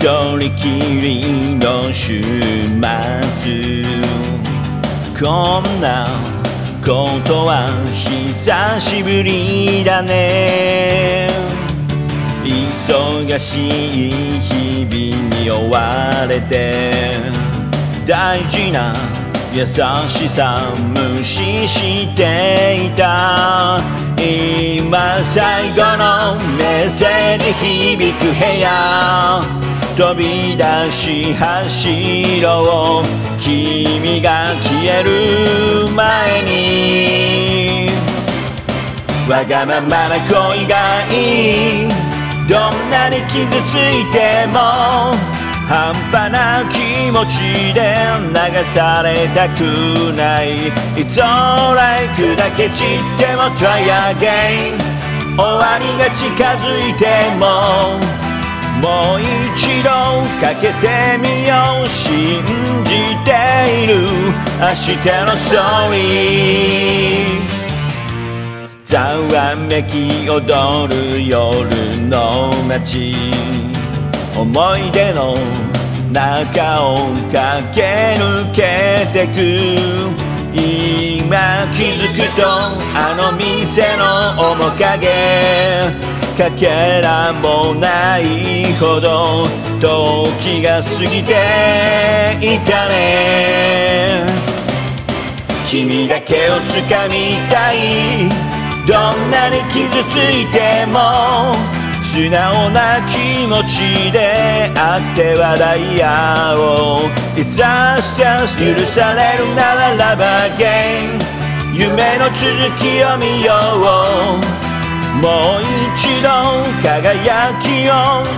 一人きりの週末こんなことは久しぶりだね。忙しい日々に追われて。大事な優しさ無視していた。今最後のメッセージ響く部屋。飛び出し走ろう。君が消える前わがままな恋がいいどんなに傷ついても半端な気持ちで流されたくない。It's alright 砕け散っても Try again 終わりが近づいてももう一度かけてみよう。信じている。明日のストーリーざわめき踊る夜の街。思い出の中を駆け抜けてく。今気づくとあの店の面影。かけらもないほど時が過ぎていたね。君だけを掴みたい。どんなに傷ついても素直な気持ちで会って笑い合おう。It's just just 許されるならラバーゲン夢の続きを見よう。もう一度輝きを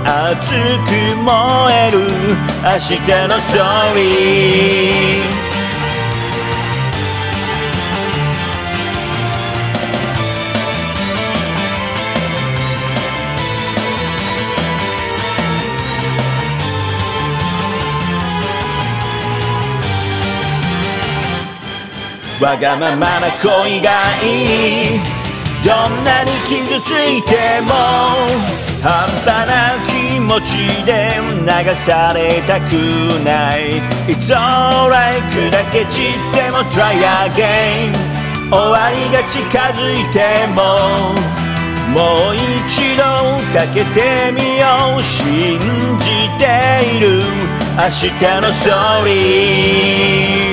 熱く燃える。明日のストーリー。わがままな恋がいい。どんなに傷ついても半端な気持ちで流されたくない。It's alright 砕け散っても Try again 終わりが近づいてももう一度かけてみよう。信じている明日のストーリー。